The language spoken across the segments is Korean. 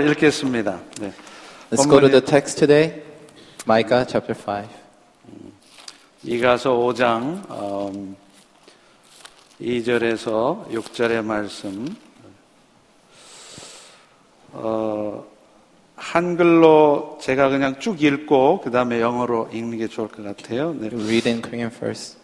읽겠습니다. 네. Let's go to the text today. Micah chapter 5. 이가서 5장 음, 2절에서 6절의 말씀 어, 한글로 제가 그냥 쭉 읽고 그 다음에 영어로 읽는 게 좋을 것 같아요. 네. Read in Korean first.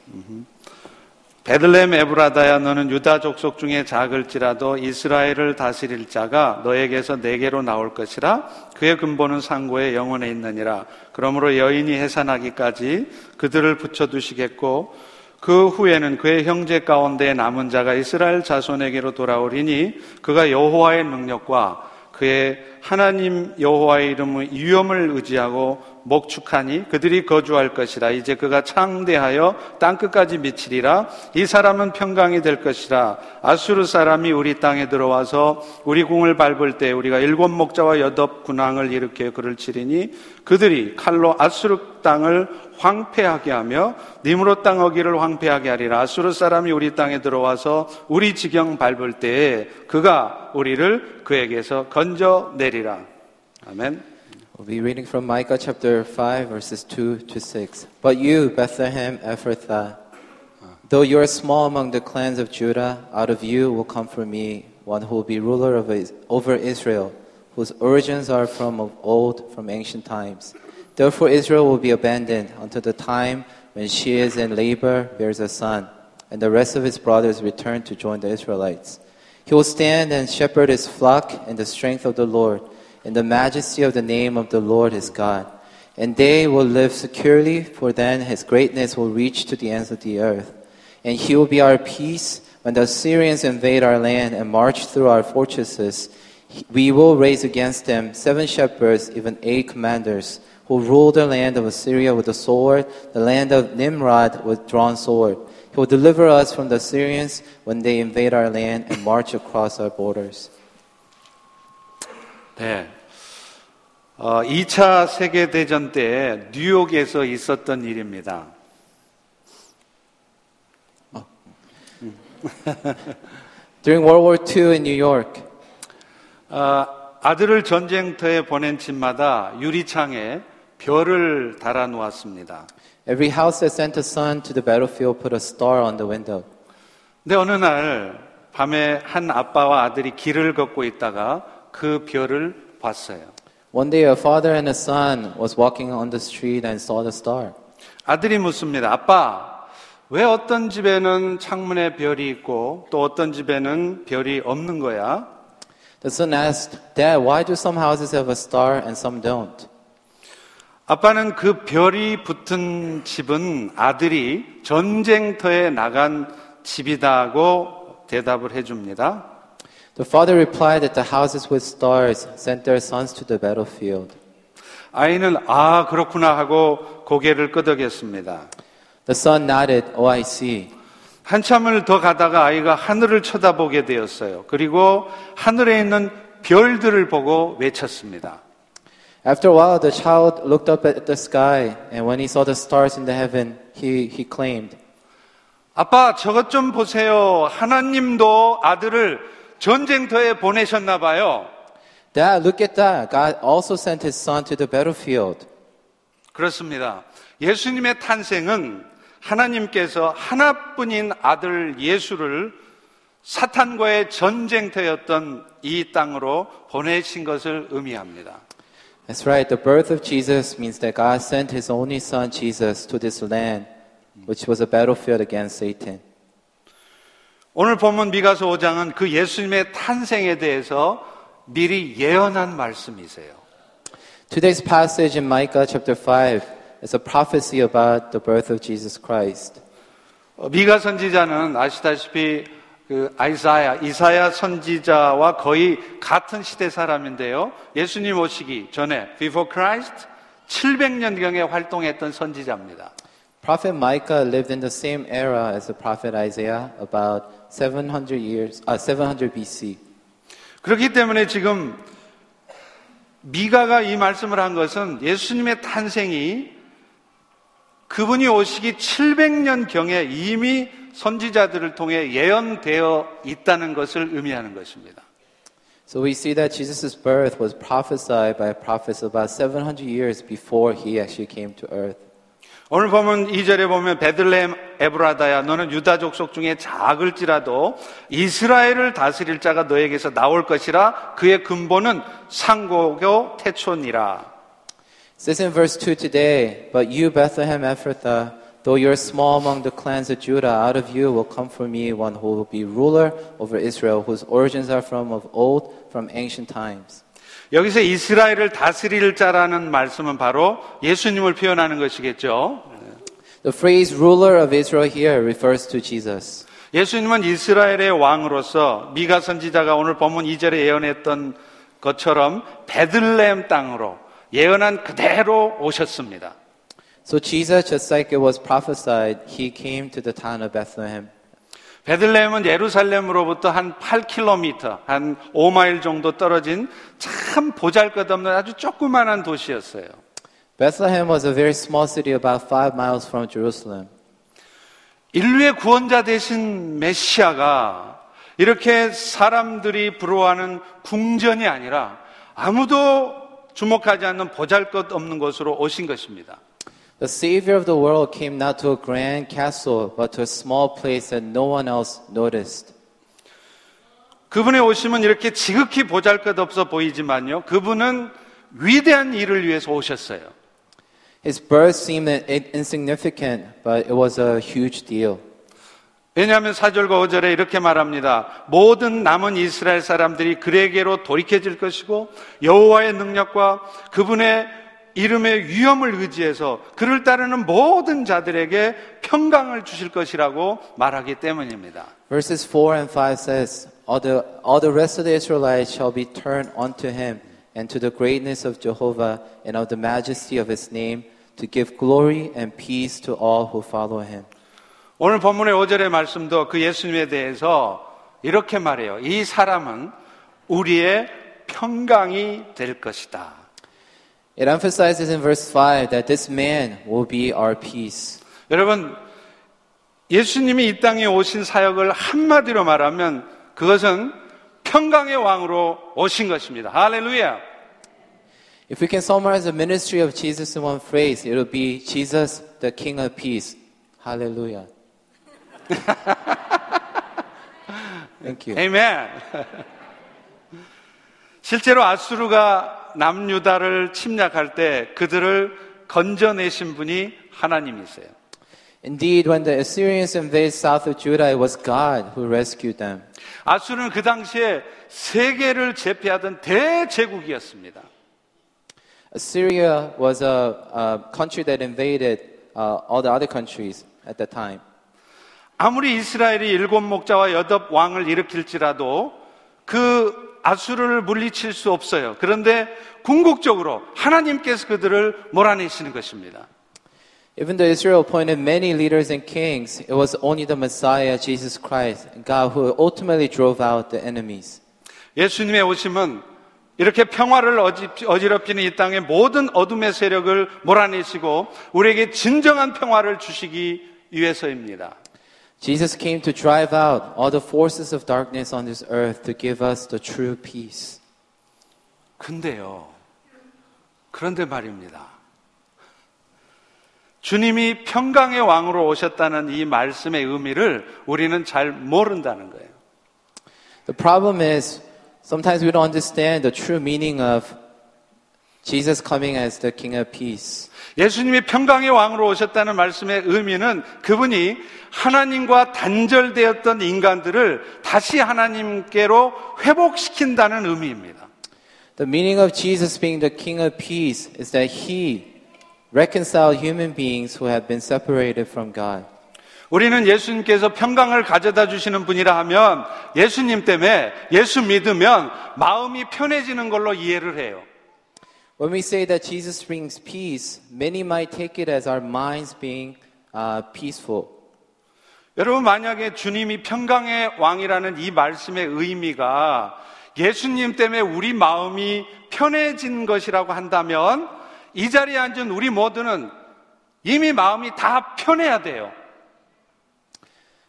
베들레헴 에브라다야 너는 유다 족속 중에 작을지라도 이스라엘을 다스릴 자가 너에게서 내게로 나올 것이라. 그의 근본은 상고의 영혼에 있느니라. 그러므로 여인이 해산하기까지 그들을 붙여 두시겠고 그 후에는 그의 형제 가운데 남은 자가 이스라엘 자손에게로 돌아오리니 그가 여호와의 능력과 그의 하나님 여호와의 이름의 위엄을 의지하고 목축하니 그들이 거주할 것이라. 이제 그가 창대하여 땅 끝까지 미치리라. 이 사람은 평강이 될 것이라. 아수르 사람이 우리 땅에 들어와서 우리 궁을 밟을 때 우리가 일곱 목자와 여덟 군왕을 일으켜 그를 치리니 그들이 칼로 아수르 땅을 황폐하게 하며 니무로 땅 어기를 황폐하게 하리라. 아수르 사람이 우리 땅에 들어와서 우리 지경 밟을 때에 그가 우리를 그에게서 건져 내리라. 아멘. We'll be reading from Micah chapter 5, verses 2 to 6. But you, Bethlehem Ephrathah, though you are small among the clans of Judah, out of you will come for me one who will be ruler of, over Israel, whose origins are from of old, from ancient times. Therefore Israel will be abandoned until the time when she is in labor, bears a son, and the rest of his brothers return to join the Israelites. He will stand and shepherd his flock in the strength of the Lord in the majesty of the name of the Lord his God. And they will live securely, for then his greatness will reach to the ends of the earth. And he will be our peace when the Assyrians invade our land and march through our fortresses. We will raise against them seven shepherds, even eight commanders, who rule the land of Assyria with a sword, the land of Nimrod with drawn sword. He will deliver us from the Assyrians when they invade our land and march across our borders. 네. 어, 2차 세계대전 때 뉴욕에서 있었던 일입니다. During World War II in New York, 어, 아들을 전쟁터에 보낸 집마다 유리창에 별을 달아 놓았습니다. every house that sent a son to the battlefield put a star on the window. 근데 어느 날 밤에 한 아빠와 아들이 길을 걷고 있다가 그 별을 봤어요. One day, a father and a son was walking on the street and saw the star. 아들이 묻습니다. 아빠, 왜 어떤 집에는 창문에 별이 있고 또 어떤 집에는 별이 없는 거야? The son asked, Dad, why do some houses have a star and some don't? 아빠는 그 별이 붙은 집은 아들이 전쟁터에 나간 집이다고 대답을 해줍니다. The father replied that the houses with stars sent their sons to the battlefield. 아이는 아 그렇구나 하고 고개를 끄덕였습니다. The son nodded, Oh, I see. 한참을 더 가다가 아이가 하늘을 쳐다보게 되었어요. 그리고 하늘에 있는 별들을 보고 외쳤습니다. After a while, the child looked up at the sky, and when he saw the stars in the heaven, he, he claimed, 아빠 저것 좀 보세요. 하나님도 아들을 전쟁터에 보내셨나 봐요. Dad, look at that. God also sent his son to the battlefield. 그렇습니다. 예수님의 탄생은 하나님께서 하나뿐인 아들 예수를 사탄과의 전쟁터였던 이 땅으로 보내신 것을 의미합니다. That's right. The birth of Jesus means that God sent his only son, Jesus, to this land, which was a battlefield against Satan. 오늘 본문 미가서 5장은 그 예수님의 탄생에 대해서 미리 예언한 말씀이세요. Today's passage in Micah chapter 5 is a prophecy about the birth of Jesus Christ. 어, 미가 선지자는 아시다시피 그 아이사야, 이사야 선지자와 거의 같은 시대 사람인데요. 예수님 오시기 전에 before Christ 700년경에 활동했던 선지자입니다. Prophet Micah lived in the same era as the prophet Isaiah, about 700 years, uh, 700 BC. 그렇기 때문에 지금 미가가 이 말씀을 한 것은 예수님의 탄생이 그분이 오시기 700년 경에 이미 선지자들을 통해 예언되어 있다는 것을 의미하는 것입니다. So we see that Jesus' birth was prophesied by prophets about 700 years before he actually came to earth. 오늘 보면 2절에 보면 베들레헴 에브라다야 너는 유다 족속 중에 작을지라도 이스라엘을 다스릴 자가 너에게서 나올 것이라 그의 근본은 상고교 태촌이라. Says in verse 2 today, But you, Bethlehem Ephrathah, though you're small among the clans of Judah, out of you will come for me one who will be ruler over Israel, whose origins are from of old, from ancient times. 여기서 이스라엘을 다스릴 자라는 말씀은 바로 예수님을 표현하는 것이겠죠. The phrase ruler of Israel here refers to Jesus. 예수님은 이스라엘의 왕으로서 미가 선지자가 오늘 본문 2절에 예언했던 것처럼 베들레헴 땅으로 예언한 그대로 오셨습니다. So Jesus, just like it was prophesied, he came to the town of Bethlehem. 베들레헴은 예루살렘으로부터 한 8km, 한 5마일 정도 떨어진 참 보잘것없는 아주 조그만한 도시였어요. Bethlehem was a very small city about five miles from Jerusalem. 인류의 구원자 대신 메시아가 이렇게 사람들이 부러워하는 궁전이 아니라 아무도 주목하지 않는 보잘것없는 곳으로 오신 것입니다. The Savior of the world came not to a grand castle, but to a small place that no one else noticed. 그분의 오심은 이렇게 지극히 보잘것없어 보이지만요. 그분은 위대한 일을 위해서 오셨어요. His birth seemed in- insignificant, but it was a huge deal. 왜냐하면 4절과 5절에 이렇게 말합니다. 모든 남은 이스라엘 사람들이 그에게로 돌이켜질 것이고 여호와의 능력과 그분의 이름의 위엄을 의지해서 그를 따르는 모든 자들에게 평강을 주실 것이라고 말하기 때문입니다. Verses 4 and 5 says, all the, all the rest of the Israelites shall be turned unto him, and to the greatness of Jehovah, and of the majesty of his name, to give glory and peace to all who follow him. 오늘 본문의 5절의 말씀도 그 예수님에 대해서 이렇게 말해요. 이 사람은 우리의 평강이 될 것이다. It emphasizes in verse 5 that this man will be our peace. 여러분, 예수님이 이 땅에 오신 사역을 한마디로 말하면 그것은 평강의 왕으로 오신 것입니다. 할렐루야. If we can summarize the ministry of Jesus in one phrase, it will be Jesus, the King of Peace. Hallelujah. Thank you. 아멘. 실제로 아수르가 남유다를 침략할 때 그들을 건져내신 분이 하나님이세요. Indeed, when the Assyrians invaded south of Judah, it was God who rescued them. 아수르는 그 당시에 세계를 제패하던 대제국이었습니다. Assyria was a, a country that invaded uh, all the other countries at the time. 아무리 이스라엘이 일곱 목자와 여덟 왕을 일으킬지라도 그 아수르를 물리칠 수 없어요. 그런데 궁극적으로 하나님께서 그들을 몰아내시는 것입니다. Even though Israel appointed many leaders and kings, it was only the Messiah, Jesus Christ, God, who ultimately drove out the enemies. 예수님의 오심은 이렇게 평화를 어지- 어지럽히는 이 땅의 모든 어둠의 세력을 몰아내시고 우리에게 진정한 평화를 주시기 위해서입니다. Jesus came to drive out all the forces of darkness on this earth to give us the true peace. 근데요, 그런데 말입니다. 주님이 평강의 왕으로 오셨다는 이 말씀의 의미를 우리는 잘 모른다는 거예요. The problem is sometimes we don't understand the true meaning of Jesus coming as the King of Peace. 예수님이 평강의 왕으로 오셨다는 말씀의 의미는 그분이 하나님과 단절되었던 인간들을 다시 하나님께로 회복시킨다는 의미입니다. The meaning of Jesus being the King of Peace is that He reconciled human beings who have been separated from God. 우리는 예수님께서 평강을 가져다 주시는 분이라 하면 예수님 때문에 예수 믿으면 마음이 편해지는 걸로 이해를 해요. When we say that Jesus brings peace, many might take it as our minds being uh, peaceful. 여러분 만약에 주님이 평강의 왕이라는 이 말씀의 의미가 예수님 때문에 우리 마음이 편해진 것이라고 한다면 이 자리에 앉은 우리 모두는 이미 마음이 다 편해야 돼요.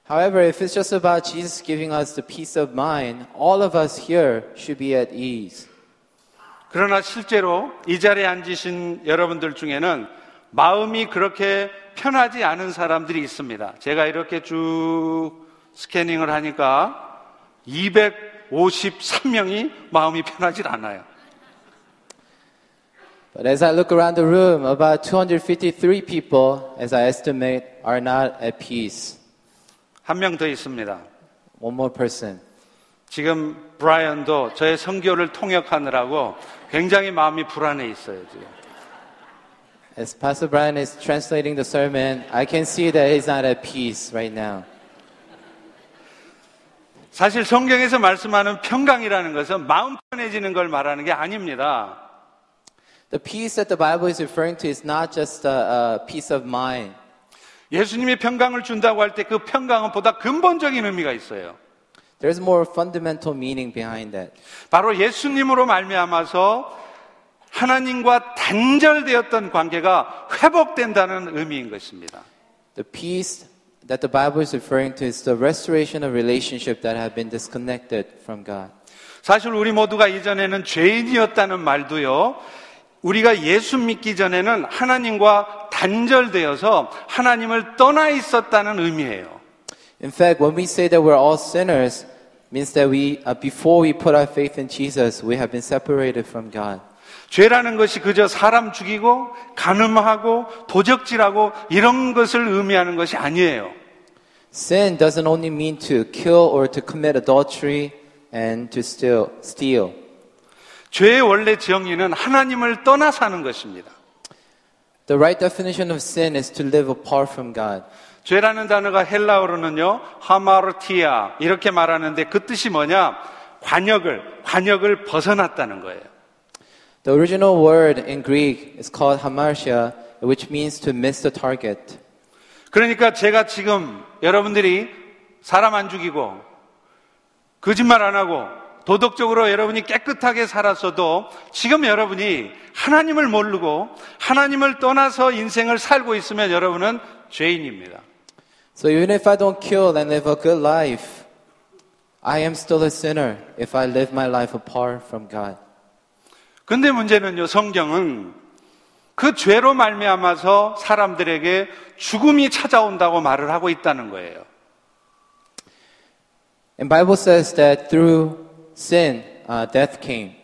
However, if it's just about Jesus giving us the peace of mind, all of us here should be at ease. 그러나 실제로 이 자리에 앉으신 여러분들 중에는 마음이 그렇게 편하지 않은 사람들이 있습니다. 제가 이렇게 쭉 스캐닝을 하니까 253명이 마음이 편하질 않아요. But as I look around the room, about 253 people, as I estimate, are not at peace. 한 명 더 있습니다. One more person. 지금 브라이언도 저의 성교를 통역하느라고 굉장히 마음이 불안해 있어요, 지금. As Pastor Brian is translating the sermon, I can see that he's not at peace right now. 사실 성경에서 말씀하는 평강이라는 것은 마음 편해지는 걸 말하는 게 아닙니다. The peace that the Bible is referring to is not just a, a peace of mind. 예수님이 평강을 준다고 할 때 그 평강은 보다 근본적인 의미가 있어요. There's more fundamental meaning behind that. 바로 예수님으로 말미암아서 하나님과 단절되었던 관계가 회복된다는 의미인 것입니다. The peace that the Bible is referring to is the restoration of relationship that have been disconnected from God. 사실 우리 모두가 이전에는 죄인이었다는 말도요. 우리가 예수 믿기 전에는 하나님과 단절되어서 하나님을 떠나 있었다는 의미예요. In fact, when we say that we're all sinners, means that we, uh, before we put our faith in Jesus, we have been separated from God. 죄라는 것이 그저 사람 죽이고 간음하고 도적질하고 이런 것을 의미하는 것이 아니에요. Sin doesn't only mean to kill or to commit adultery and to steal. steal. 죄의 원래 정의는 하나님을 떠나 사는 것입니다. The right definition of sin is to live apart from God. 죄라는 단어가 헬라어로는요, 하마르티아 이렇게 말하는데 그 뜻이 뭐냐? 관역을 관역을 벗어났다는 거예요. The original word in Greek is called hamartia, which means to miss the target. 그러니까 제가 지금 여러분들이 사람 안 죽이고 거짓말 안 하고 도덕적으로 여러분이 깨끗하게 살았어도 지금 여러분이 하나님을 모르고 하나님을 떠나서 인생을 살고 있으면 여러분은 죄인입니다. So even if I don't kill and live a good life, I am still a sinner if I live my life apart from God. 근데 문제는요, 성경은 그 죄로 말미암아서 사람들에게 죽음이 찾아온다고 말을 하고 있다는 거예요. And Bible says that through sin, uh, death came.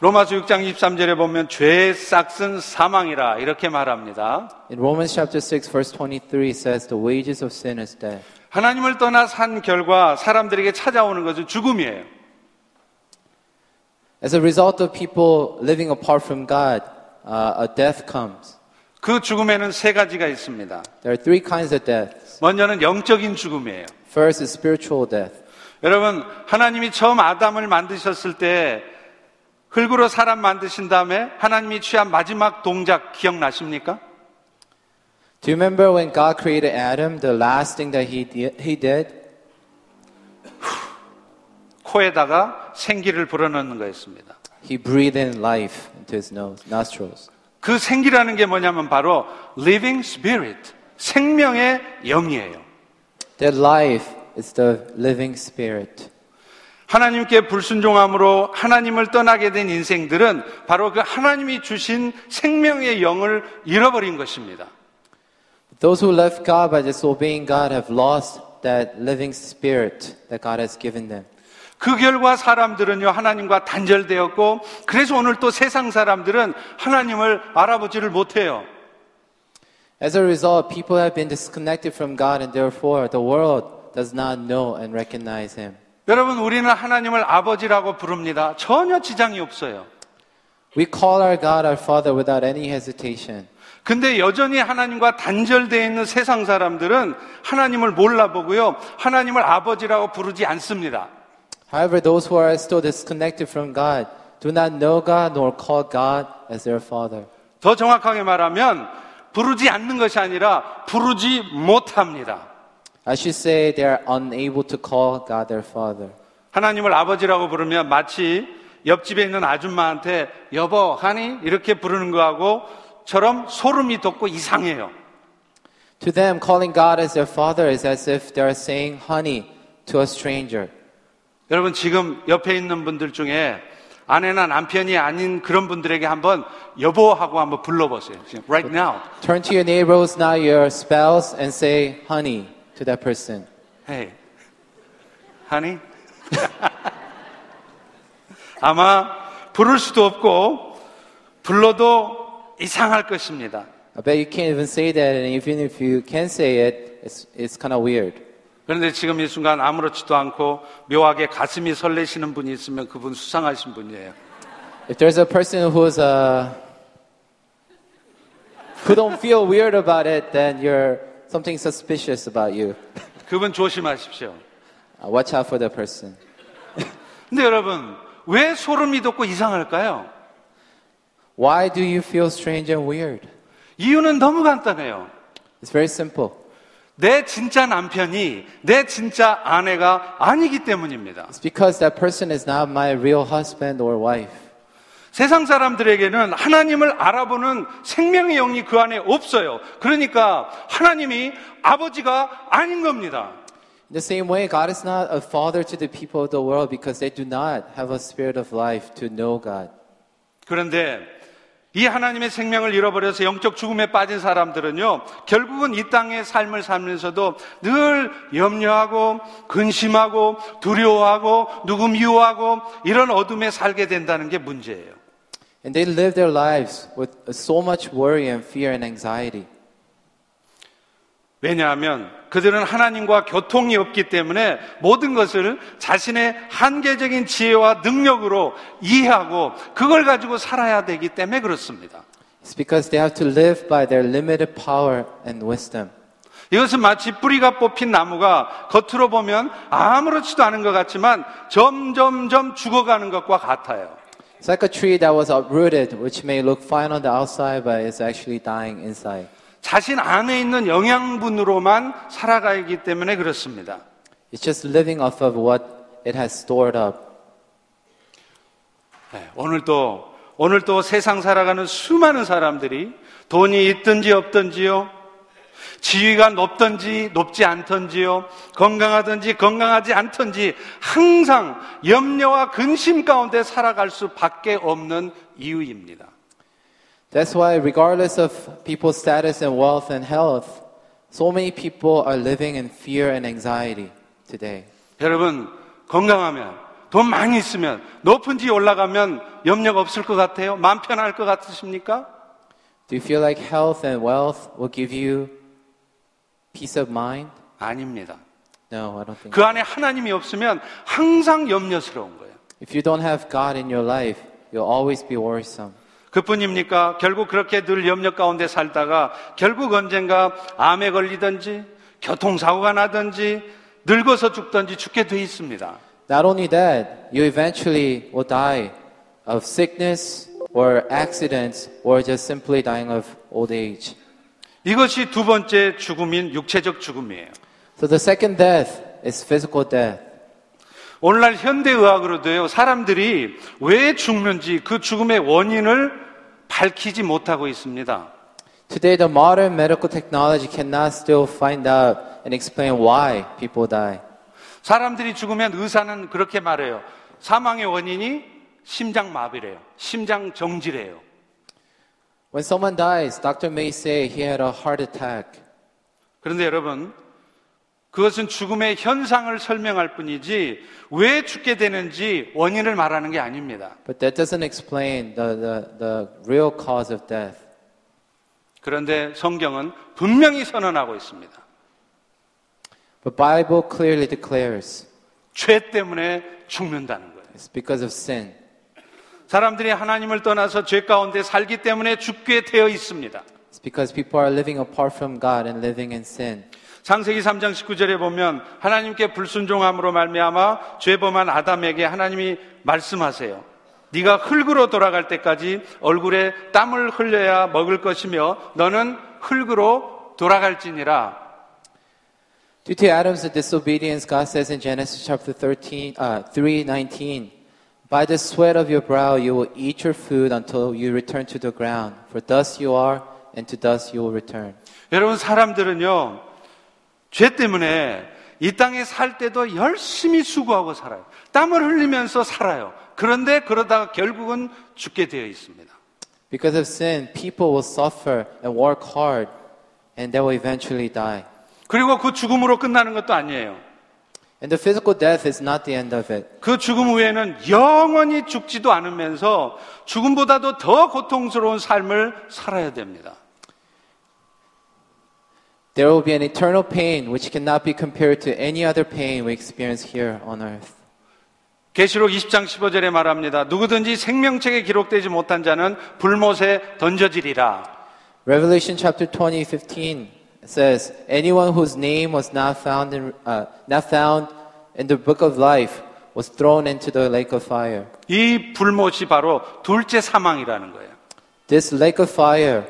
로마서 6장 23절에 보면 죄의 싹은 사망이라 이렇게 말합니다. In Romans chapter 6 verse 23 it says the wages of sin is death. 하나님을 떠나 산 결과 사람들에게 찾아오는 것은 죽음이에요. As a result of people living apart from God, uh, a death comes. 그 죽음에는 세 가지가 있습니다. There are three kinds of deaths. 먼저는 영적인 죽음이에요. First is spiritual death. 여러분, 하나님이 처음 아담을 만드셨을 때 흙으로 사람 만드신 다음에 하나님이 취한 마지막 동작 기억나십니까? Do you remember when God created Adam, the last thing that he did, he did? 코에다가 생기를 불어넣는 거였습니다. He breathed in life into his nose, nostrils. 그 생기라는 게 뭐냐면 바로 living spirit, 생명의 영이에요. That life is the living spirit. 하나님께 불순종함으로 하나님을 떠나게 된 인생들은 바로 그 하나님이 주신 생명의 영을 잃어버린 것입니다. Those who left God by disobeying God have lost that living spirit that God has given them. 그 결과 사람들은요, 하나님과 단절되었고, 그래서 오늘 또 세상 사람들은 하나님을 알아보지를 못해요. As a result, people have been disconnected from God and therefore the world does not know and recognize Him. 여러분, 우리는 하나님을 아버지라고 부릅니다. 전혀 지장이 없어요. We call our God our Father without any hesitation. 근데 여전히 하나님과 단절되어 있는 세상 사람들은 하나님을 몰라보고요, 하나님을 아버지라고 부르지 않습니다. However, those who are still disconnected from God do not know God nor call God as their Father. 더 정확하게 말하면, 부르지 않는 것이 아니라 부르지 못합니다. I should say they are unable to call God their Father. 하나님을 아버지라고 부르면 마치 옆집에 있는 아줌마한테 여보, 하니? 이렇게 부르는 거하고 처럼 소름이 돋고 이상해요. To them, calling God as their father is as if they are saying honey to a stranger. 여러분 지금 옆에 있는 분들 중에 아내나 남편이 아닌 그런 분들에게 한번 여보 하고 한번 불러보세요. 지금 right now. Turn to your neighbor who's not your spouse and say honey to that person. Hey, honey. 아마 부를 수도 없고 불러도 이상할 것입니다. I bet you can't even say that, and even if you can say it, it's, it's kind of weird. 그런데 지금 이 순간 아무렇지도 않고 묘하게 가슴이 설레시는 분이 있으면 그분 수상하신 분이에요. If there's a person who's uh, who don't feel weird about it, then you're something suspicious about you. 그분 조심하십시오. Uh, watch out for that person. 근데 여러분, 왜 소름이 돋고 이상할까요? Why do you feel strange and weird? 이유는 너무 간단해요. It's very simple. 내 진짜 남편이 내 진짜 아내가 아니기 때문입니다. It's because that person is not my real husband or wife. 세상 사람들에게는 하나님을 알아보는 생명의 영이 그 안에 없어요. 그러니까 하나님이 아버지가 아닌 겁니다. In the same way, God is not a father to the people of the world because they do not have a spirit of life to know God. 그런데 이 하나님의 생명을 잃어버려서 영적 죽음에 빠진 사람들은요, 결국은 이 땅의 삶을 살면서도 늘 염려하고, 근심하고, 두려워하고, 누구 미워하고, 이런 어둠에 살게 된다는 게 문제예요. And they live their lives with so much worry and fear and anxiety. 왜냐하면 그들은 하나님과 교통이 없기 때문에 모든 것을 자신의 한계적인 지혜와 능력으로 이해하고 그걸 가지고 살아야 되기 때문에 그렇습니다. It's because they have to live by their limited power and wisdom. 이것은 마치 뿌리가 뽑힌 나무가 겉으로 보면 아무렇지도 않은 것 같지만 점점점 죽어가는 것과 같아요. It's like a tree that was uprooted, which may look fine on the outside, but is actually dying inside. 자신 안에 있는 영양분으로만 살아가기 때문에 그렇습니다. It's just living off of what it has stored up. 네, 오늘도 오늘도 세상 살아가는 수많은 사람들이 돈이 있든지 없든지요, 지위가 높든지 높지 않든지요, 건강하든지 건강하지 않든지 항상 염려와 근심 가운데 살아갈 수밖에 없는 이유입니다. That's why, regardless of people's status and wealth and health, so many people are living in fear and anxiety today. 여러분 건강하면 돈 많이 있으면 높은 지 올라가면 염려가 없을 것 같아요? 마음 편할 것 같으십니까? Do you feel like health and wealth will give you peace of mind? 아닙니다. No, I don't think. 그 안에 하나님이 없으면 항상 염려스러운 거예요. If you don't have God in your life, you'll always be worrisome. 그뿐입니까? 결국 그렇게 늘 염려 가운데 살다가 결국 언젠가 암에 걸리든지 교통사고가 나든지 늙어서 죽든지 죽게 돼 있습니다. Not only that, you eventually will die of sickness or accidents or just simply dying of old age. 이것이 두 번째 죽음인 육체적 죽음이에요. So the second death is physical death. 오늘날 현대 의학으로도요, 사람들이 왜 죽는지 그 죽음의 원인을 밝히지 못하고 있습니다. Today, the modern medical technology cannot still find out and explain why people die. 사람들이 죽으면 의사는 그렇게 말해요. 사망의 원인이 심장마비래요. 심장 정지래요. When someone dies, doctor may say he had a heart attack. 그런데 여러분, 그것은 죽음의 현상을 설명할 뿐이지 왜 죽게 되는지 원인을 말하는 게 아닙니다. But that doesn't explain the, the, the real cause of death. 그런데 성경은 분명히 선언하고 있습니다. But Bible clearly declares 죄 때문에 죽는다는 거예요. it's because of sin. 사람들이 하나님을 떠나서 죄 가운데 살기 때문에 죽게 되어 있습니다. It's because people are living apart from God and living in sin. 창세기 3장 19절에 보면 하나님께 불순종함으로 말미암아 죄범한 아담에게 하나님이 말씀하세요. 네가 흙으로 돌아갈 때까지 얼굴에 땀을 흘려야 먹을 것이며 너는 흙으로 돌아갈지니라. Due to Adam's disobedience, God says in Genesis chapter 13, uh, 3:19, "By the sweat of your brow you will eat your food until you return to the ground, for thus you are, and to dust you will return. 여러분 사람들은요 죄 때문에 이 땅에 살 때도 열심히 수고하고 살아요. 땀을 흘리면서 살아요. 그런데 그러다가 결국은 죽게 되어 있습니다. Because of sin, people will suffer and work hard and they will eventually die. 그리고 그 죽음으로 끝나는 것도 아니에요. And the physical death is not the end of it. 그 죽음 후에는 영원히 죽지도 않으면서 죽음보다도 더 고통스러운 삶을 살아야 됩니다. There will be an eternal pain which cannot be compared to any other pain we experience here on earth. 계시록 20장 15절에 말합니다. 누구든지 생명책에 기록되지 못한 자는 불못에 던져지리라. Revelation chapter 20, 15 says, Anyone whose name was not found in, uh, not found in the book of life was thrown into the lake of fire. 이 불못이 바로 둘째 사망이라는 거예요. This lake of fire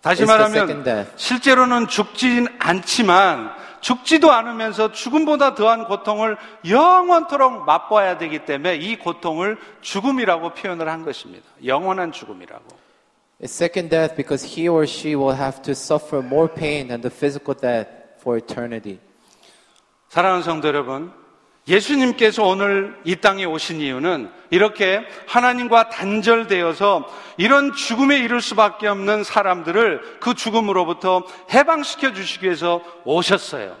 다시 말하면. 실제로는 죽진 않지만 죽지도 않으면서 죽음보다 더한 고통을 영원토록 맛봐야 되기 때문에 이 고통을 죽음이라고 표현을 한 것입니다. 영원한 죽음이라고. Second death because he or she will have to suffer more pain than the physical death for eternity. 사랑하는 성도 여러분, 예수님께서 오늘 이 땅에 오신 이유는 이렇게 하나님과 단절되어서 이런 죽음에 이를 수밖에 없는 사람들을 그 죽음으로부터 해방시켜 주시기 위해서 오셨어요.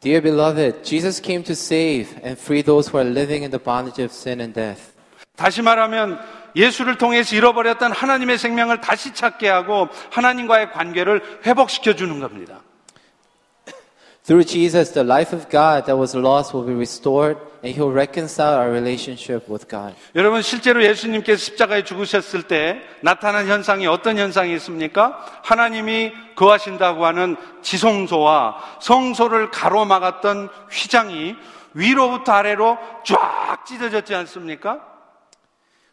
Dear beloved, Jesus came to save and free those who are living in the bondage of sin and death. 다시 말하면 예수를 통해서 잃어버렸던 하나님의 생명을 다시 찾게 하고 하나님과의 관계를 회복시켜 주는 겁니다. Through Jesus, the life of God that was lost will be restored and he will reconcile our relationship with God. 여러분 실제로 예수님께서 십자가에 죽으셨을 때 나타난 현상이 어떤 현상이 있습니까? 하나님이 거하신다고 하는 지성소와 성소를 가로막았던 휘장이 위로부터 아래로 쫙 찢어졌지 않습니까?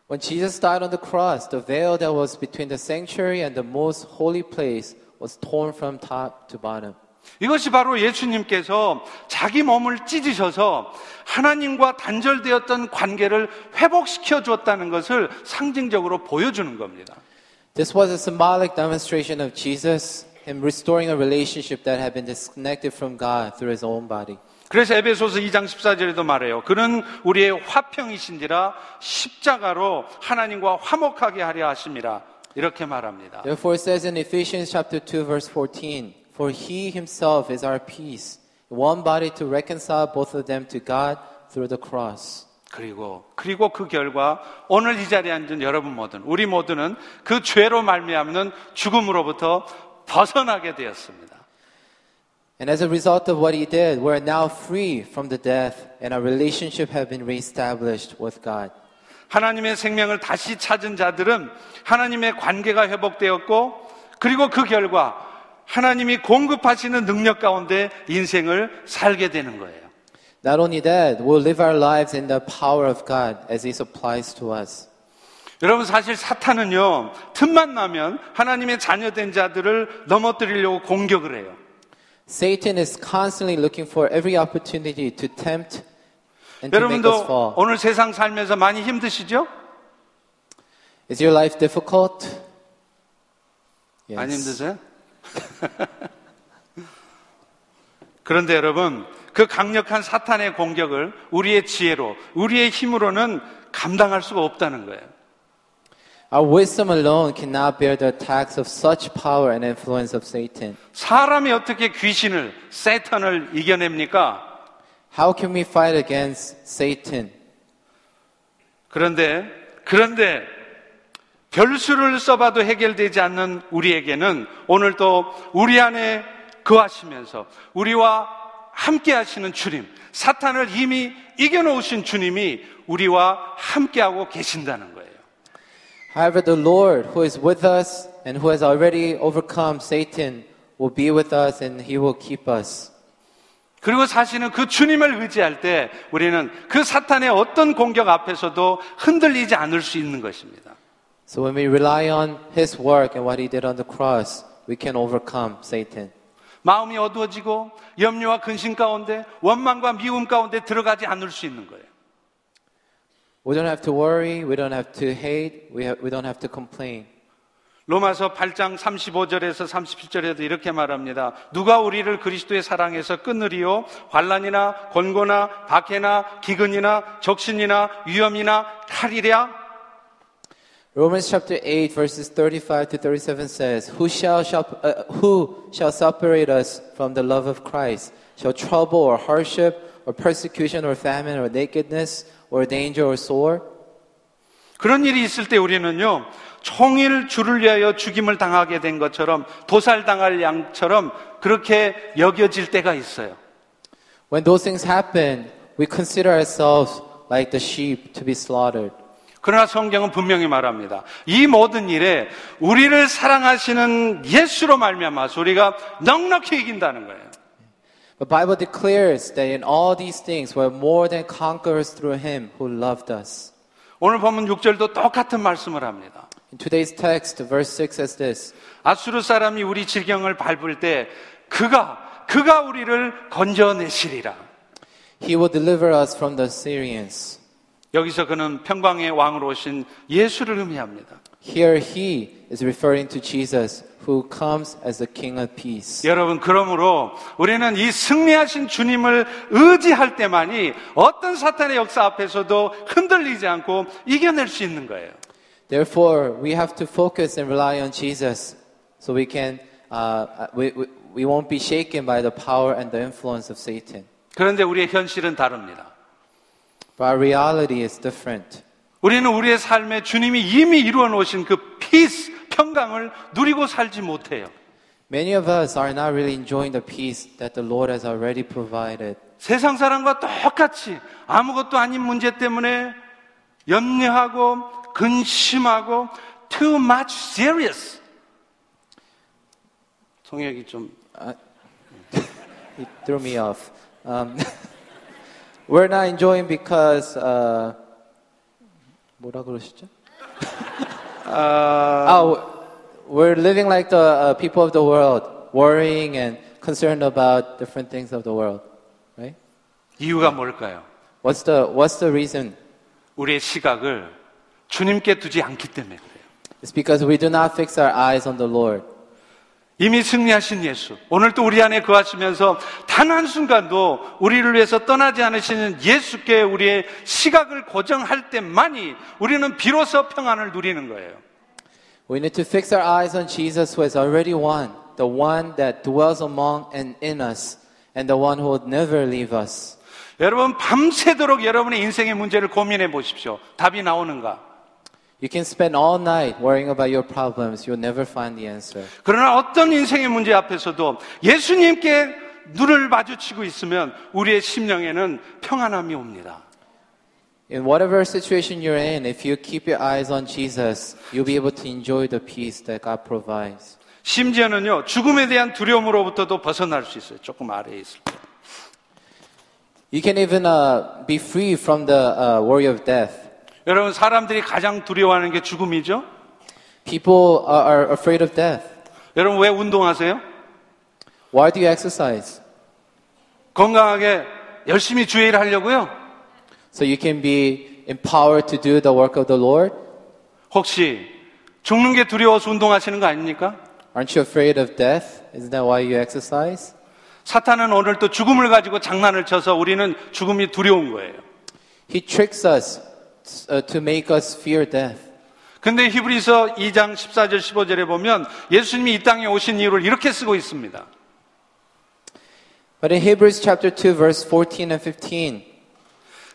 When Jesus died on the cross, the veil that was between the sanctuary and the most holy place was torn from top to bottom. 이것이 바로 예수님께서 자기 몸을 찢으셔서 하나님과 단절되었던 관계를 회복시켜 주었다는 것을 상징적으로 보여주는 겁니다. This was a symbolic demonstration of Jesus, him restoring a relationship that had been disconnected from God through his own body. 그래서 에베소서 2장 14절에도 말해요. 그는 우리의 화평이신지라 십자가로 하나님과 화목하게 하려 하심이라. 이렇게 말합니다. Therefore it says in Ephesians chapter 2 verse 14, For he himself is our peace, one body to reconcile both of them to God through the cross. 그리고 그리고 그 결과 오늘 이 자리에 앉은 여러분 모든 우리 모두는 그 죄로 말미암는 죽음으로부터 벗어나게 되었습니다. And as a result of what he did, we're now free from the death and our relationship have been reestablished with God. 하나님의 생명을 다시 찾은 자들은 하나님의 관계가 회복되었고 그리고 그 결과 하나님이 공급하시는 능력 가운데 인생을 살게 되는 거예요. Not only that, we'll live our lives in the power of God as he supplies to us. 여러분 사실 사탄은요 틈만 나면 하나님의 자녀된 자들을 넘어뜨리려고 공격을 해요. Satan is constantly looking for every opportunity to tempt and to make us 여러분도 fall. 오늘 세상 살면서 많이 힘드시죠? Is your life difficult? 안 힘드세요? 그런데 여러분, 그 강력한 사탄의 공격을 우리의 지혜로, 우리의 힘으로는 감당할 수가 없다는 거예요. Our wisdom alone cannot bear the attacks of such power and influence of Satan. 사람이 어떻게 귀신을, 세탄을 이겨냅니까? How can we fight against Satan? 그런데, 그런데, 별수를 써봐도 해결되지 않는 우리에게는 오늘 또 우리 안에 거하시면서 우리와 함께 하시는 주님, 사탄을 이미 이겨놓으신 주님이 우리와 함께하고 계신다는 거예요. However, the Lord, who is with us and who has already overcome Satan, will be with us and he will keep us. 그리고 사실은 그 주님을 의지할 때 우리는 그 사탄의 어떤 공격 앞에서도 흔들리지 않을 수 있는 것입니다. So when we rely on his work and what he did on the cross, we can overcome Satan. 마음이 어두워지고 염려와 근심 가운데 원망과 미움 가운데 들어가지 않을 수 있는 거예요. We don't have to worry, we don't have to hate, we, ha- we don't have to complain. 로마서 8장 35절에서 37절에도 이렇게 말합니다. 누가 우리를 그리스도의 사랑에서 끊으리요? 환란이나 권고나 박해나 기근이나 적신이나 위험이나 칼이랴? Romans chapter 8 verses 35 to 37 says, Who shall, shall, uh, who shall separate us from the love of Christ? Shall trouble or hardship or persecution or famine or nakedness or danger or sword? 그런 일이 있을 때 우리는요, 총일 주를 위하여 죽임을 당하게 된 것처럼 도살당할 양처럼 그렇게 여겨질 때가 있어요. When those things happen, we consider ourselves like the sheep to be slaughtered. 그러나 성경은 분명히 말합니다. 이 모든 일에 우리를 사랑하시는 예수로 말미암아서 우리가 넉넉히 이긴다는 거예요. The Bible declares that in all these things we're more than conquerors through him who loved us. 오늘 보면 6절도 똑같은 말씀을 합니다. In today's text, verse 6 says this 아수르 사람이 우리 질경을 밟을 때 그가 그가 우리를 건져내시리라. He will deliver us from the Syrians. 여기서 그는 평강의 왕으로 오신 예수를 의미합니다. Here he is referring to Jesus who comes as the King of Peace. 여러분 그러므로 우리는 이 승리하신 주님을 의지할 때만이 어떤 사탄의 역사 앞에서도 흔들리지 않고 이겨낼 수 있는 거예요. Therefore, we have to focus and rely on Jesus so we can uh, we, we, we won't be shaken by the power and the influence of Satan. 그런데 우리의 현실은 다릅니다. But our reality is different. 우리는 우리의 삶에 주님이 이미 이루어 놓으신 그 피스, 평강을 누리고 살지 못해요. Many of us are not really enjoying the peace that the Lord has already provided. 세상 사람과 똑같이 아무것도 아닌 문제 때문에 염려하고 근심하고 too much serious. 성혁이 좀 It threw me off. Um, we're not enjoying because uh, 뭐라 그러시죠? 아, Oh, we're living like the uh, people of the world, worrying and concerned about different things of the world, right? 이유가 뭘까요? What's the What's the reason? 우리의 시각을 주님께 두지 않기 때문에 그래요. It's because we do not fix our eyes on the Lord. 이미 승리하신 예수. 오늘 또 우리 안에 거하시면서 단 한순간도 우리를 위해서 떠나지 않으시는 예수께 우리의 시각을 고정할 때만이 우리는 비로소 평안을 누리는 거예요. We need to fix our eyes on Jesus who has already won, the one that dwells among and in us, and the one who will never leave us. 여러분, 밤새도록 여러분의 인생의 문제를 고민해 보십시오. 답이 나오는가? You can spend all night worrying about your problems, you'll never find the answer. 그러나 어떤 인생의 문제 앞에서도 예수님께 눈을 마주치고 있으면 우리의 심령에는 평안함이 옵니다. In whatever situation you're in, if you keep your eyes on Jesus, you'll be able to enjoy the peace that God provides. 심지어는요, 죽음에 대한 두려움으로부터도 벗어날 수 있어요. 조금 아래에 있을 때. You can even uh, be free from the uh, worry of death. 여러분, 사람들이 가장 두려워하는 게 죽음이죠? People are, afraid of death. 여러분, 왜 운동하세요? Why do you exercise? 건강하게 열심히 주의 일 하려고요? So you can be empowered to do the work of the Lord? 혹시 죽는 게 두려워서 운동하시는 거 아닙니까? Aren't you afraid of death? Isn't that why you exercise? 사탄은 오늘 또 죽음을 가지고 장난을 쳐서 우리는 죽음이 두려운 거예요. He tricks us uh, to make us fear death. 근데 히브리서 2장 14절 15절에 보면 예수님이 이 땅에 오신 이유를 이렇게 쓰고 있습니다. But in Hebrews chapter 2 verse 14 and 15,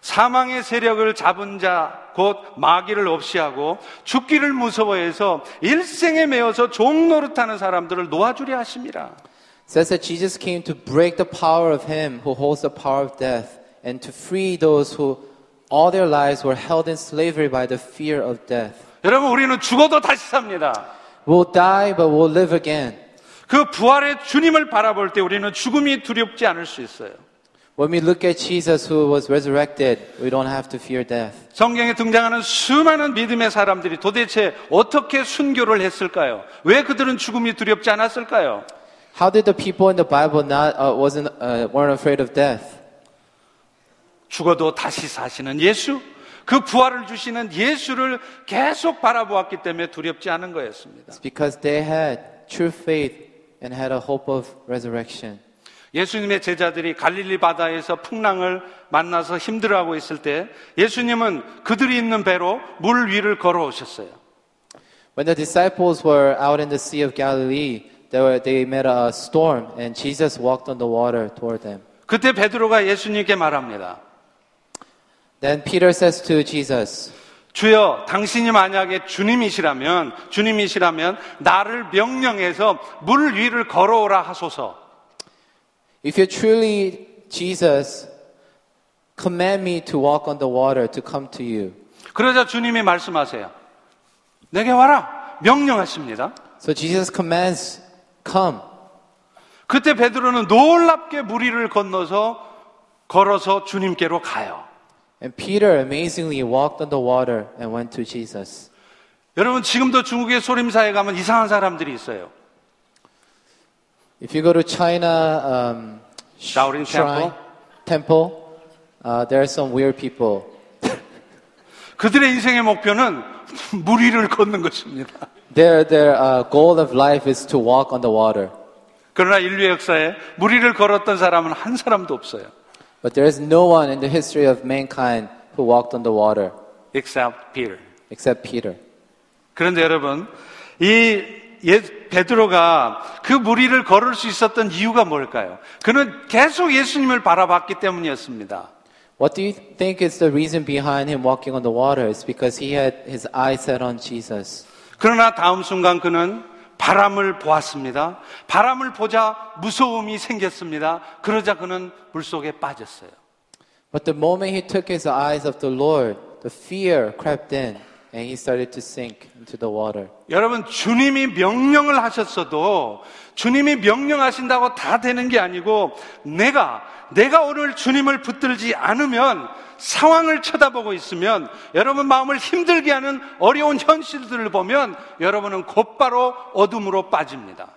사망의 세력을 잡은 자, 곧 마귀를 없이 하고 죽기를 무서워해서 일생에 매어서 종 노릇하는 사람들을 놓아주려 하심이라. says that Jesus came to break the power of him who holds the power of death and to free those who all their lives were held in slavery by the fear of death. 여러분, 우리는 죽어도 다시 삽니다. We'll die, but we'll live again. 그 부활의 주님을 바라볼 때 우리는 죽음이 두렵지 않을 수 있어요. When we look at Jesus who was resurrected, we don't have to fear death. 성경에 등장하는 수많은 믿음의 사람들이 도대체 어떻게 순교를 했을까요? 왜 그들은 죽음이 두렵지 않았을까요? How did the people in the Bible not uh, wasn't uh, weren't afraid of death? 죽어도 다시 사시는 예수, 그 부활을 주시는 예수를 계속 바라보았기 때문에 두렵지 않은 거였습니다. It's because they had true faith and had a hope of resurrection. 예수님의 제자들이 갈릴리 바다에서 풍랑을 만나서 힘들어하고 있을 때 예수님은 그들이 있는 배로 물 위를 걸어오셨어요. When the disciples were out in the Sea of Galilee, they, were, they met a storm, and Jesus walked on the water toward them. 그때 베드로가 예수님께 말합니다. Then Peter says to Jesus, 주여, 당신이 만약에 주님이시라면, 주님이시라면 나를 명령해서 물 위를 걸어오라 하소서. If you're truly Jesus, command me to walk on the water to come to you. 그러자 주님이 말씀하세요. 내게 와라. 명령하십니다. So Jesus commands, come. 그때 베드로는 놀랍게 물 위를 건너서 걸어서 주님께로 가요. And Peter amazingly walked on the water and went to Jesus. 여러분 지금도 중국의 소림사에 가면 이상한 사람들이 있어요. If you go to China um, sh- Shaolin shrine, temple, uh, there are some weird people. 그들의 인생의 목표는 물 위를 걷는 것입니다. Their, their uh, goal of life is to walk on the water. 그러나 인류의 역사에 물 위를 걸었던 사람은 한 사람도 없어요. But there is no one in the history of mankind who walked on the water Except Peter. except Peter. 그런데 여러분, 이 예, 베드로가 그 무리를 걸을 수 있었던 이유가 뭘까요? 그는 계속 예수님을 바라봤기 때문이었습니다. What do you think is the reason behind him walking on the water? It's because he had his eyes set on Jesus. 그러나 다음 순간 그는 바람을 보았습니다. 바람을 보자 무서움이 생겼습니다. 그러자 그는 물속에 빠졌어요. But the moment he took his eyes off the Lord, the fear crept in and he started to sink into the water. 여러분, 주님이 명령을 하셨어도 주님이 명령하신다고 다 되는 게 아니고 내가, 내가 오늘 주님을 붙들지 않으면 상황을 쳐다보고 있으면 여러분 마음을 힘들게 하는 어려운 현실들을 보면 여러분은 곧바로 어둠으로 빠집니다.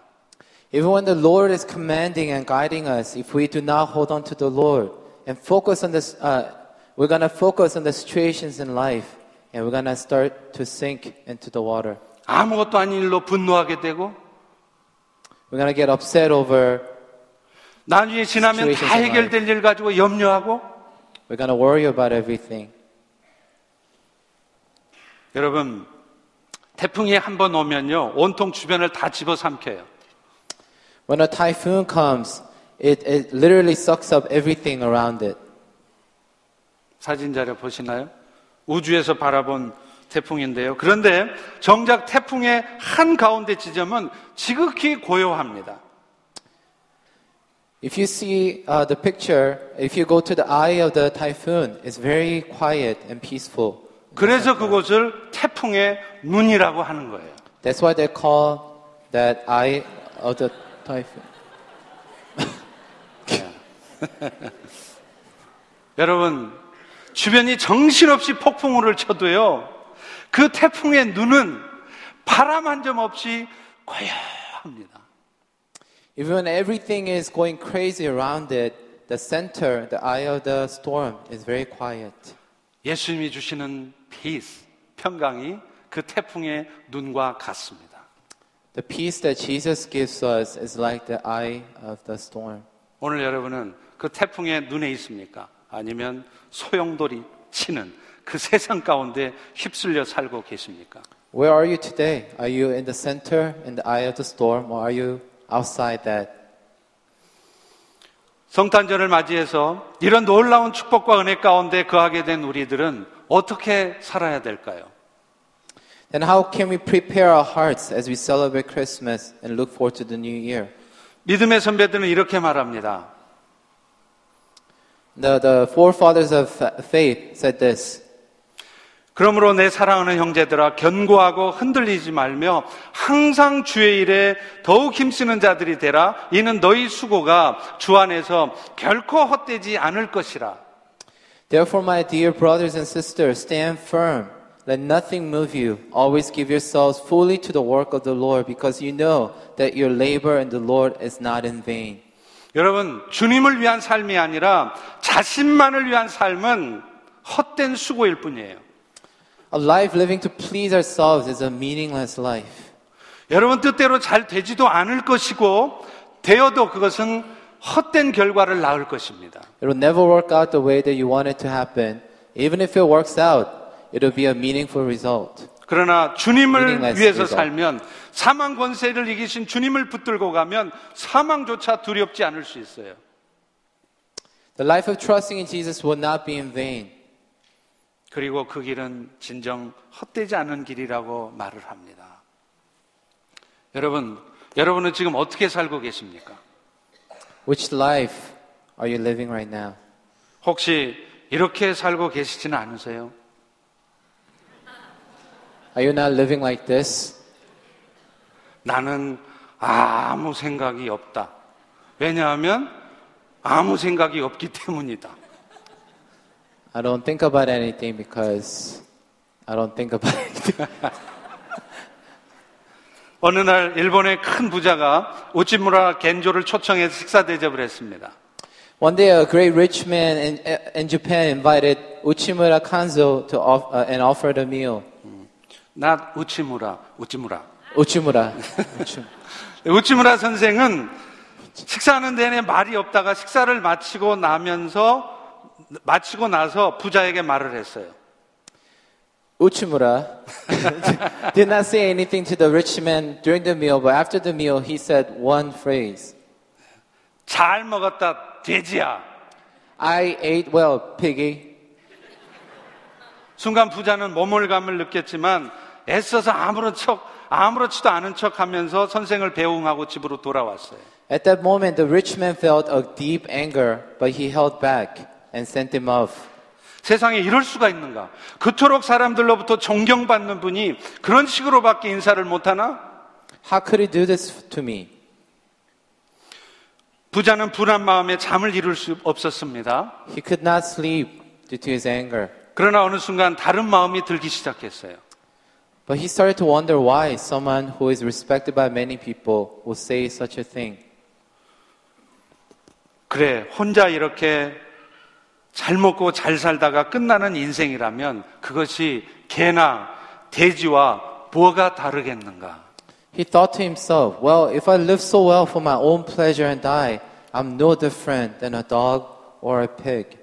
Even when the Lord is commanding and guiding us, if we do not hold on to the Lord and focus on this, uh, we're to focus on the situations in life and we're to start to sink into the water. 아무것도 아닌 일로 분노하게 되고 We're to get upset over, 나중에 지나면 다 해결될 일 가지고 염려하고 we're going to worry about everything. 여러분 태풍이 한 번 오면요 온통 주변을 다 집어삼켜요. When a typhoon comes, it, it literally sucks up everything around it. 사진 자료 보시나요? 우주에서 바라본 태풍인데요. 그런데 정작 태풍의 한 가운데 지점은 지극히 고요합니다. If you see uh, the picture, if you go to the eye of the typhoon, it's very quiet and peaceful. 그래서 그곳을 태풍의 눈이라고 하는 거예요. That's why they call that eye of the typhoon. 여러분, 주변이 정신없이 폭풍우를 쳐도요, 그 태풍의 눈은 바람 한 점 없이 고요합니다. Even when everything is going crazy around it, the center, the eye of the storm is very quiet. 예수님이 주시는 peace, 평강이 그 태풍의 눈과 같습니다. The peace that Jesus gives us is like the eye of the storm. 오늘 여러분은 그 태풍의 눈에 있습니까? 아니면 소용돌이 치는 그 세상 가운데 휩쓸려 살고 계십니까? Where are you today? Are you in the center, in the eye of the storm, or are you outside that? 성탄절을 맞이해서 이런 놀라운 축복과 은혜 가운데 거하게 된 우리들은 어떻게 살아야 될까요? Then how can we prepare our hearts as we celebrate Christmas and look forward to the new year? 믿음의 선배들은 이렇게 말합니다. The, the forefathers of fa- faith said this 그러므로 내 사랑하는 형제들아 견고하고 흔들리지 말며 항상 주의 일에 더욱 힘쓰는 자들이 되라 이는 너희 수고가 주 안에서 결코 헛되지 않을 것이라 Therefore, my dear brothers and sisters, stand firm. Let nothing move you. Always give yourselves fully to the work of the Lord, because you know that your labor in the Lord is not in vain. 여러분 주님을 위한 삶이 아니라 자신만을 위한 삶은 헛된 수고일 뿐이에요. A life living to please ourselves is a meaningless life. 여러분 뜻대로 잘 되지도 않을 것이고 되어도 그것은 헛된 결과를 낳을 것입니다. It will never work out the way that you want it to happen. Even if it works out, it'll be a meaningful result. 그러나 주님을 위해서. 살면 사망 권세를 이기신 주님을 붙들고 가면 사망조차 두렵지 않을 수 있어요. The life of trusting in Jesus will not be in vain. 그리고 그 길은 진정 헛되지 않은 길이라고 말을 합니다. 여러분, 여러분은 지금 어떻게 살고 계십니까? Which life are you living right now? 혹시 이렇게 살고 계시지는 않으세요? Are you not living like this? 나는 아무 생각이 없다. 왜냐하면 아무 생각이 없기 때문이다. I don't think about anything because I don't think about anything. 어느 날 일본의 큰 부자가 우치무라 겐조를 초청해서 식사 대접을 했습니다. One day, a great rich man in, in Japan invited Uchimura Kanzo to off, uh, and offered a meal. 나 우치무라, 우치무라. Uchimura. Uchim- 우치무라 선생은 식사하는 내내 말이 없다가 식사를 마치고 나면서 마치고 나서 부자에게 말을 했어요. Uchimura did not say anything to the rich man during the meal, but after the meal, he said one phrase 잘 먹었다, 돼지야. I ate well, piggy. 순간 부자는 모멸감을 느꼈지만 애써서 아무런 척, 아무렇지도 않은 척 하면서 선생을 배웅하고 집으로 돌아왔어요. At that moment, the rich man felt a deep anger, but he held back and sent him off. 세상에 이럴 수가 있는가? 그토록 사람들로부터 존경받는 분이 그런 식으로밖에 인사를 못하나? How could he do this to me? 부자는 불안 마음에 잠을 이룰 수 없었습니다. He could not sleep due to his anger. 그러나 어느 순간 다른 마음이 들기 시작했어요. But he started to wonder why someone who is respected by many people will say such a thing. 그래, 혼자 이렇게 잘 먹고 잘 살다가 끝나는 인생이라면 그것이 개나 돼지와 뭐가 다르겠는가? He thought to himself, well, if I live so well for my own pleasure and die, I'm no different than a dog or a pig.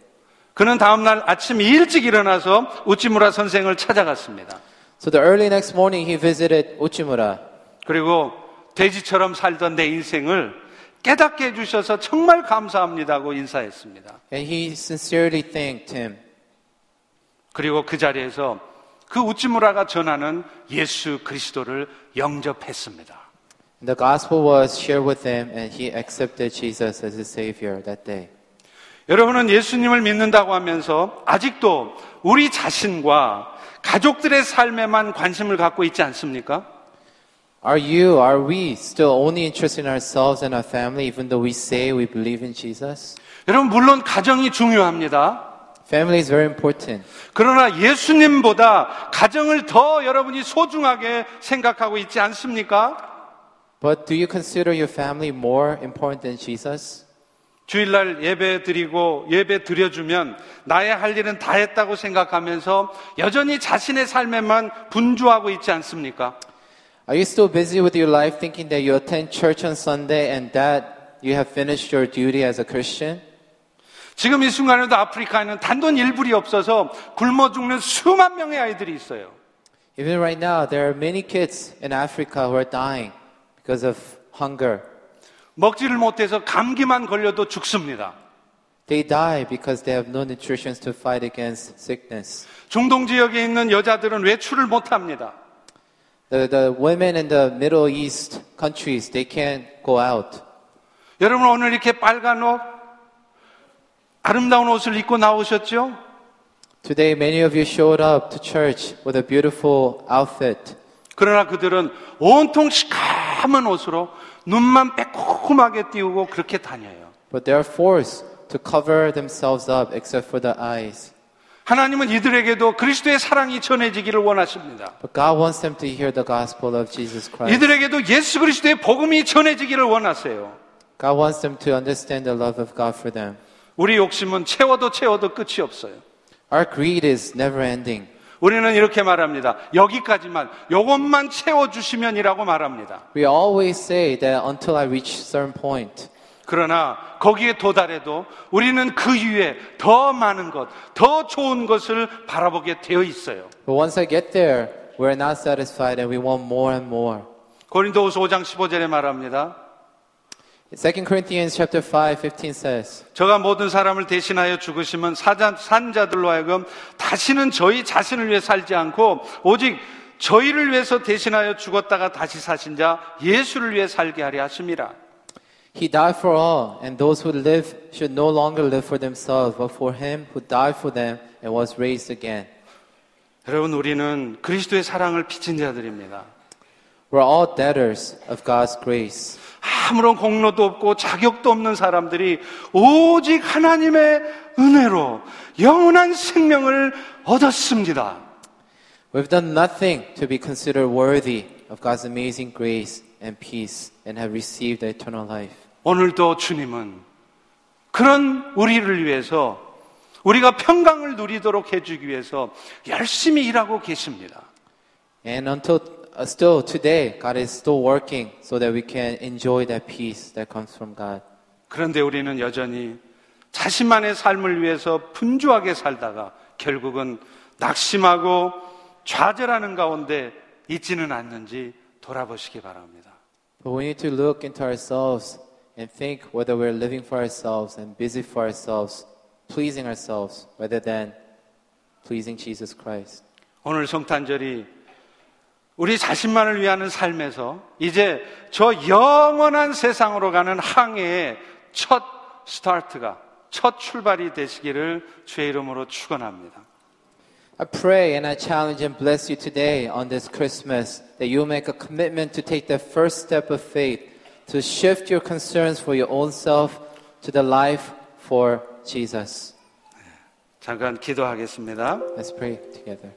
그는 다음 날 아침 일찍 일어나서 우찌무라 선생을 찾아갔습니다. So the early next morning, he visited Uchimura. 그리고 돼지처럼 살던 내 인생을 깨닫게 해주셔서 정말 감사합니다고 인사했습니다. And he sincerely thanked him. 그리고 그 자리에서 그 우찌무라가 전하는 예수 그리스도를 영접했습니다. The gospel was shared with him, and he accepted Jesus as his savior that day. 여러분은 예수님을 믿는다고 하면서 아직도 우리 자신과 가족들의 삶에만 관심을 갖고 있지 않습니까? Are you, are we still only interested in ourselves and our family, even though we say we believe in Jesus? 여러분, 물론 가정이 중요합니다. Family is very important. 그러나 예수님보다 가정을 더 여러분이 소중하게 생각하고 있지 않습니까? But do you consider your family more important than Jesus? 주일날 예배 드리고 예배 드려주면 나의 할 일은 다 했다고 생각하면서 여전히 자신의 삶에만 분주하고 있지 않습니까? Are you still busy with your life thinking that you attend church on Sunday and that you have finished your duty as a Christian? 지금 이 순간에도 아프리카에는 단돈 일불이 없어서 굶어 죽는 수만 명의 아이들이 있어요. Even right now, there are many kids in Africa who are dying because of hunger. 먹지를 못해서 감기만 걸려도 죽습니다. They die because they have no nutrition to fight against sickness. 중동 지역에 있는 여자들은 외출을 못 합니다. The, the women in the Middle East countries, they can't go out. 여러분 오늘 이렇게 빨간 옷, 아름다운 옷을 입고 나오셨죠? Today, many of you showed up to church with a beautiful outfit. 그러나 그들은 온통 시커먼 옷으로 눈만 빼꼼하게 띄우고 그렇게 다녀요. But they are forced to cover themselves up except for the eyes. 하나님은 이들에게도 그리스도의 사랑이 전해지기를 원하십니다. But God wants them to hear the gospel of Jesus Christ. 이들에게도 예수 그리스도의 복음이 전해지기를 원하세요. God wants them to understand the love of God for them. 우리 욕심은 채워도 채워도 끝이 없어요. Our greed is never ending. 우리는 이렇게 말합니다. 여기까지만, 요것만 채워주시면이라고 말합니다. We always say that until I reach certain point. 그러나 거기에 도달해도 우리는 그 위에 더 많은 것, 더 좋은 것을 바라보게 되어 있어요. But once I get there, we're not satisfied and we want more and more. 고린도후서 5장 15절에 말합니다. 2 Corinthians chapter 5, 15 says, 저가 모든 사람을 대신하여 죽으시면 사자, 산자들로 하여금 다시는 저희 자신을 위해 살지 않고 오직 저희를 위해서 대신하여 죽었다가 다시 사신 자 예수를 위해 살게 하려 하심이라. He died for all, and those who live should no longer live for themselves, but for him who died for them and was raised again. 여러분 우리는 그리스도의 사랑을 빚은 자들입니다. We're all debtors of God's grace. 아무런 공로도 없고 자격도 없는 사람들이 오직 하나님의 은혜로 영원한 생명을 얻었습니다. We've done nothing to be considered worthy of God's amazing grace and peace And have received eternal life. 오늘도 주님은 그런 우리를 위해서 우리가 평강을 누리도록 해주기 위해서 열심히 일하고 계십니다. And until uh, still today, God is still working so that we can enjoy that peace that comes from God. 그런데 우리는 여전히 자신만의 삶을 위해서 분주하게 살다가 결국은 낙심하고 좌절하는 가운데 있지는 않는지 돌아보시기 바랍니다. But we need to look into ourselves and think whether we're living for ourselves and busy for ourselves, pleasing ourselves, rather than pleasing Jesus Christ. 오늘 성탄절이 우리 자신만을 위하는 삶에서 이제 저 영원한 세상으로 가는 항해의 첫 스타트가 첫 출발이 되시기를 주의 이름으로 축원합니다. I pray and I challenge and bless you today on this Christmas that you make a commitment to take that first step of faith to shift your concerns for your own self to the life for Jesus. 잠깐 기도하겠습니다. Let's pray together.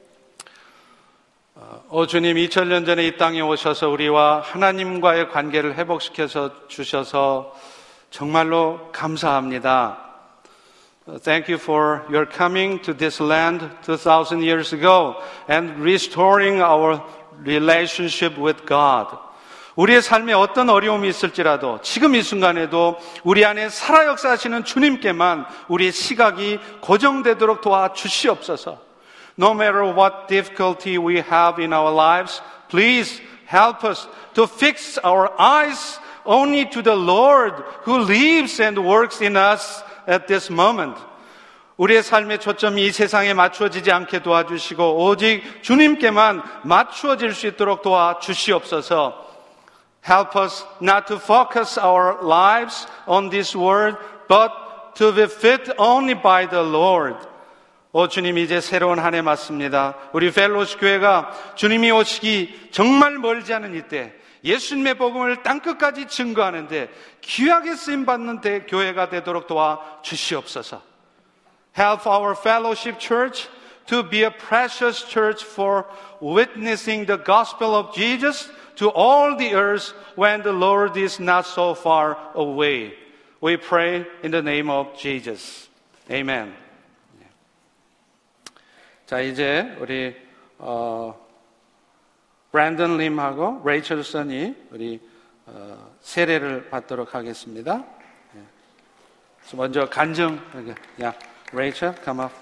오 주님 2000년 전에 이 땅에 오셔서 우리와 하나님과의 관계를 회복시켜서 주셔서 정말로 감사합니다. Thank you for your coming to this land 2000 years ago and restoring our relationship with God. 우리의 삶에 어떤 어려움이 있을지라도 지금 이 순간에도 우리 안에 살아 역사하시는 주님께만 우리의 시각이 고정되도록 도와주시옵소서. No matter what difficulty we have in our lives, please help us to fix our eyes only to the Lord who lives and works in us at this moment. 우리의 삶의 초점이 이 세상에 맞추어지지 않게 도와주시고 오직 주님께만 맞추어질 수 있도록 도와주시옵소서. Help us not to focus our lives on this world, but to be fit only by the Lord. 오 주님 이제 새로운 한 해 맞습니다. 우리 펠로시 교회가 주님이 오시기 정말 멀지 않은 이때 예수님의 복음을 땅끝까지 증거하는데 귀하게 쓰임 받는 대 교회가 되도록 도와 주시옵소서. Help our fellowship church to be a precious church for witnessing the gospel of Jesus to all the earth when the Lord is not so far away. We pray in the name of Jesus. Amen. 자, 이제 우리 어, 브랜든 림하고 레이첼 선이 우리 어, 세례를 받도록 하겠습니다. 예. 먼저 간증, 야, 레이첼, come up.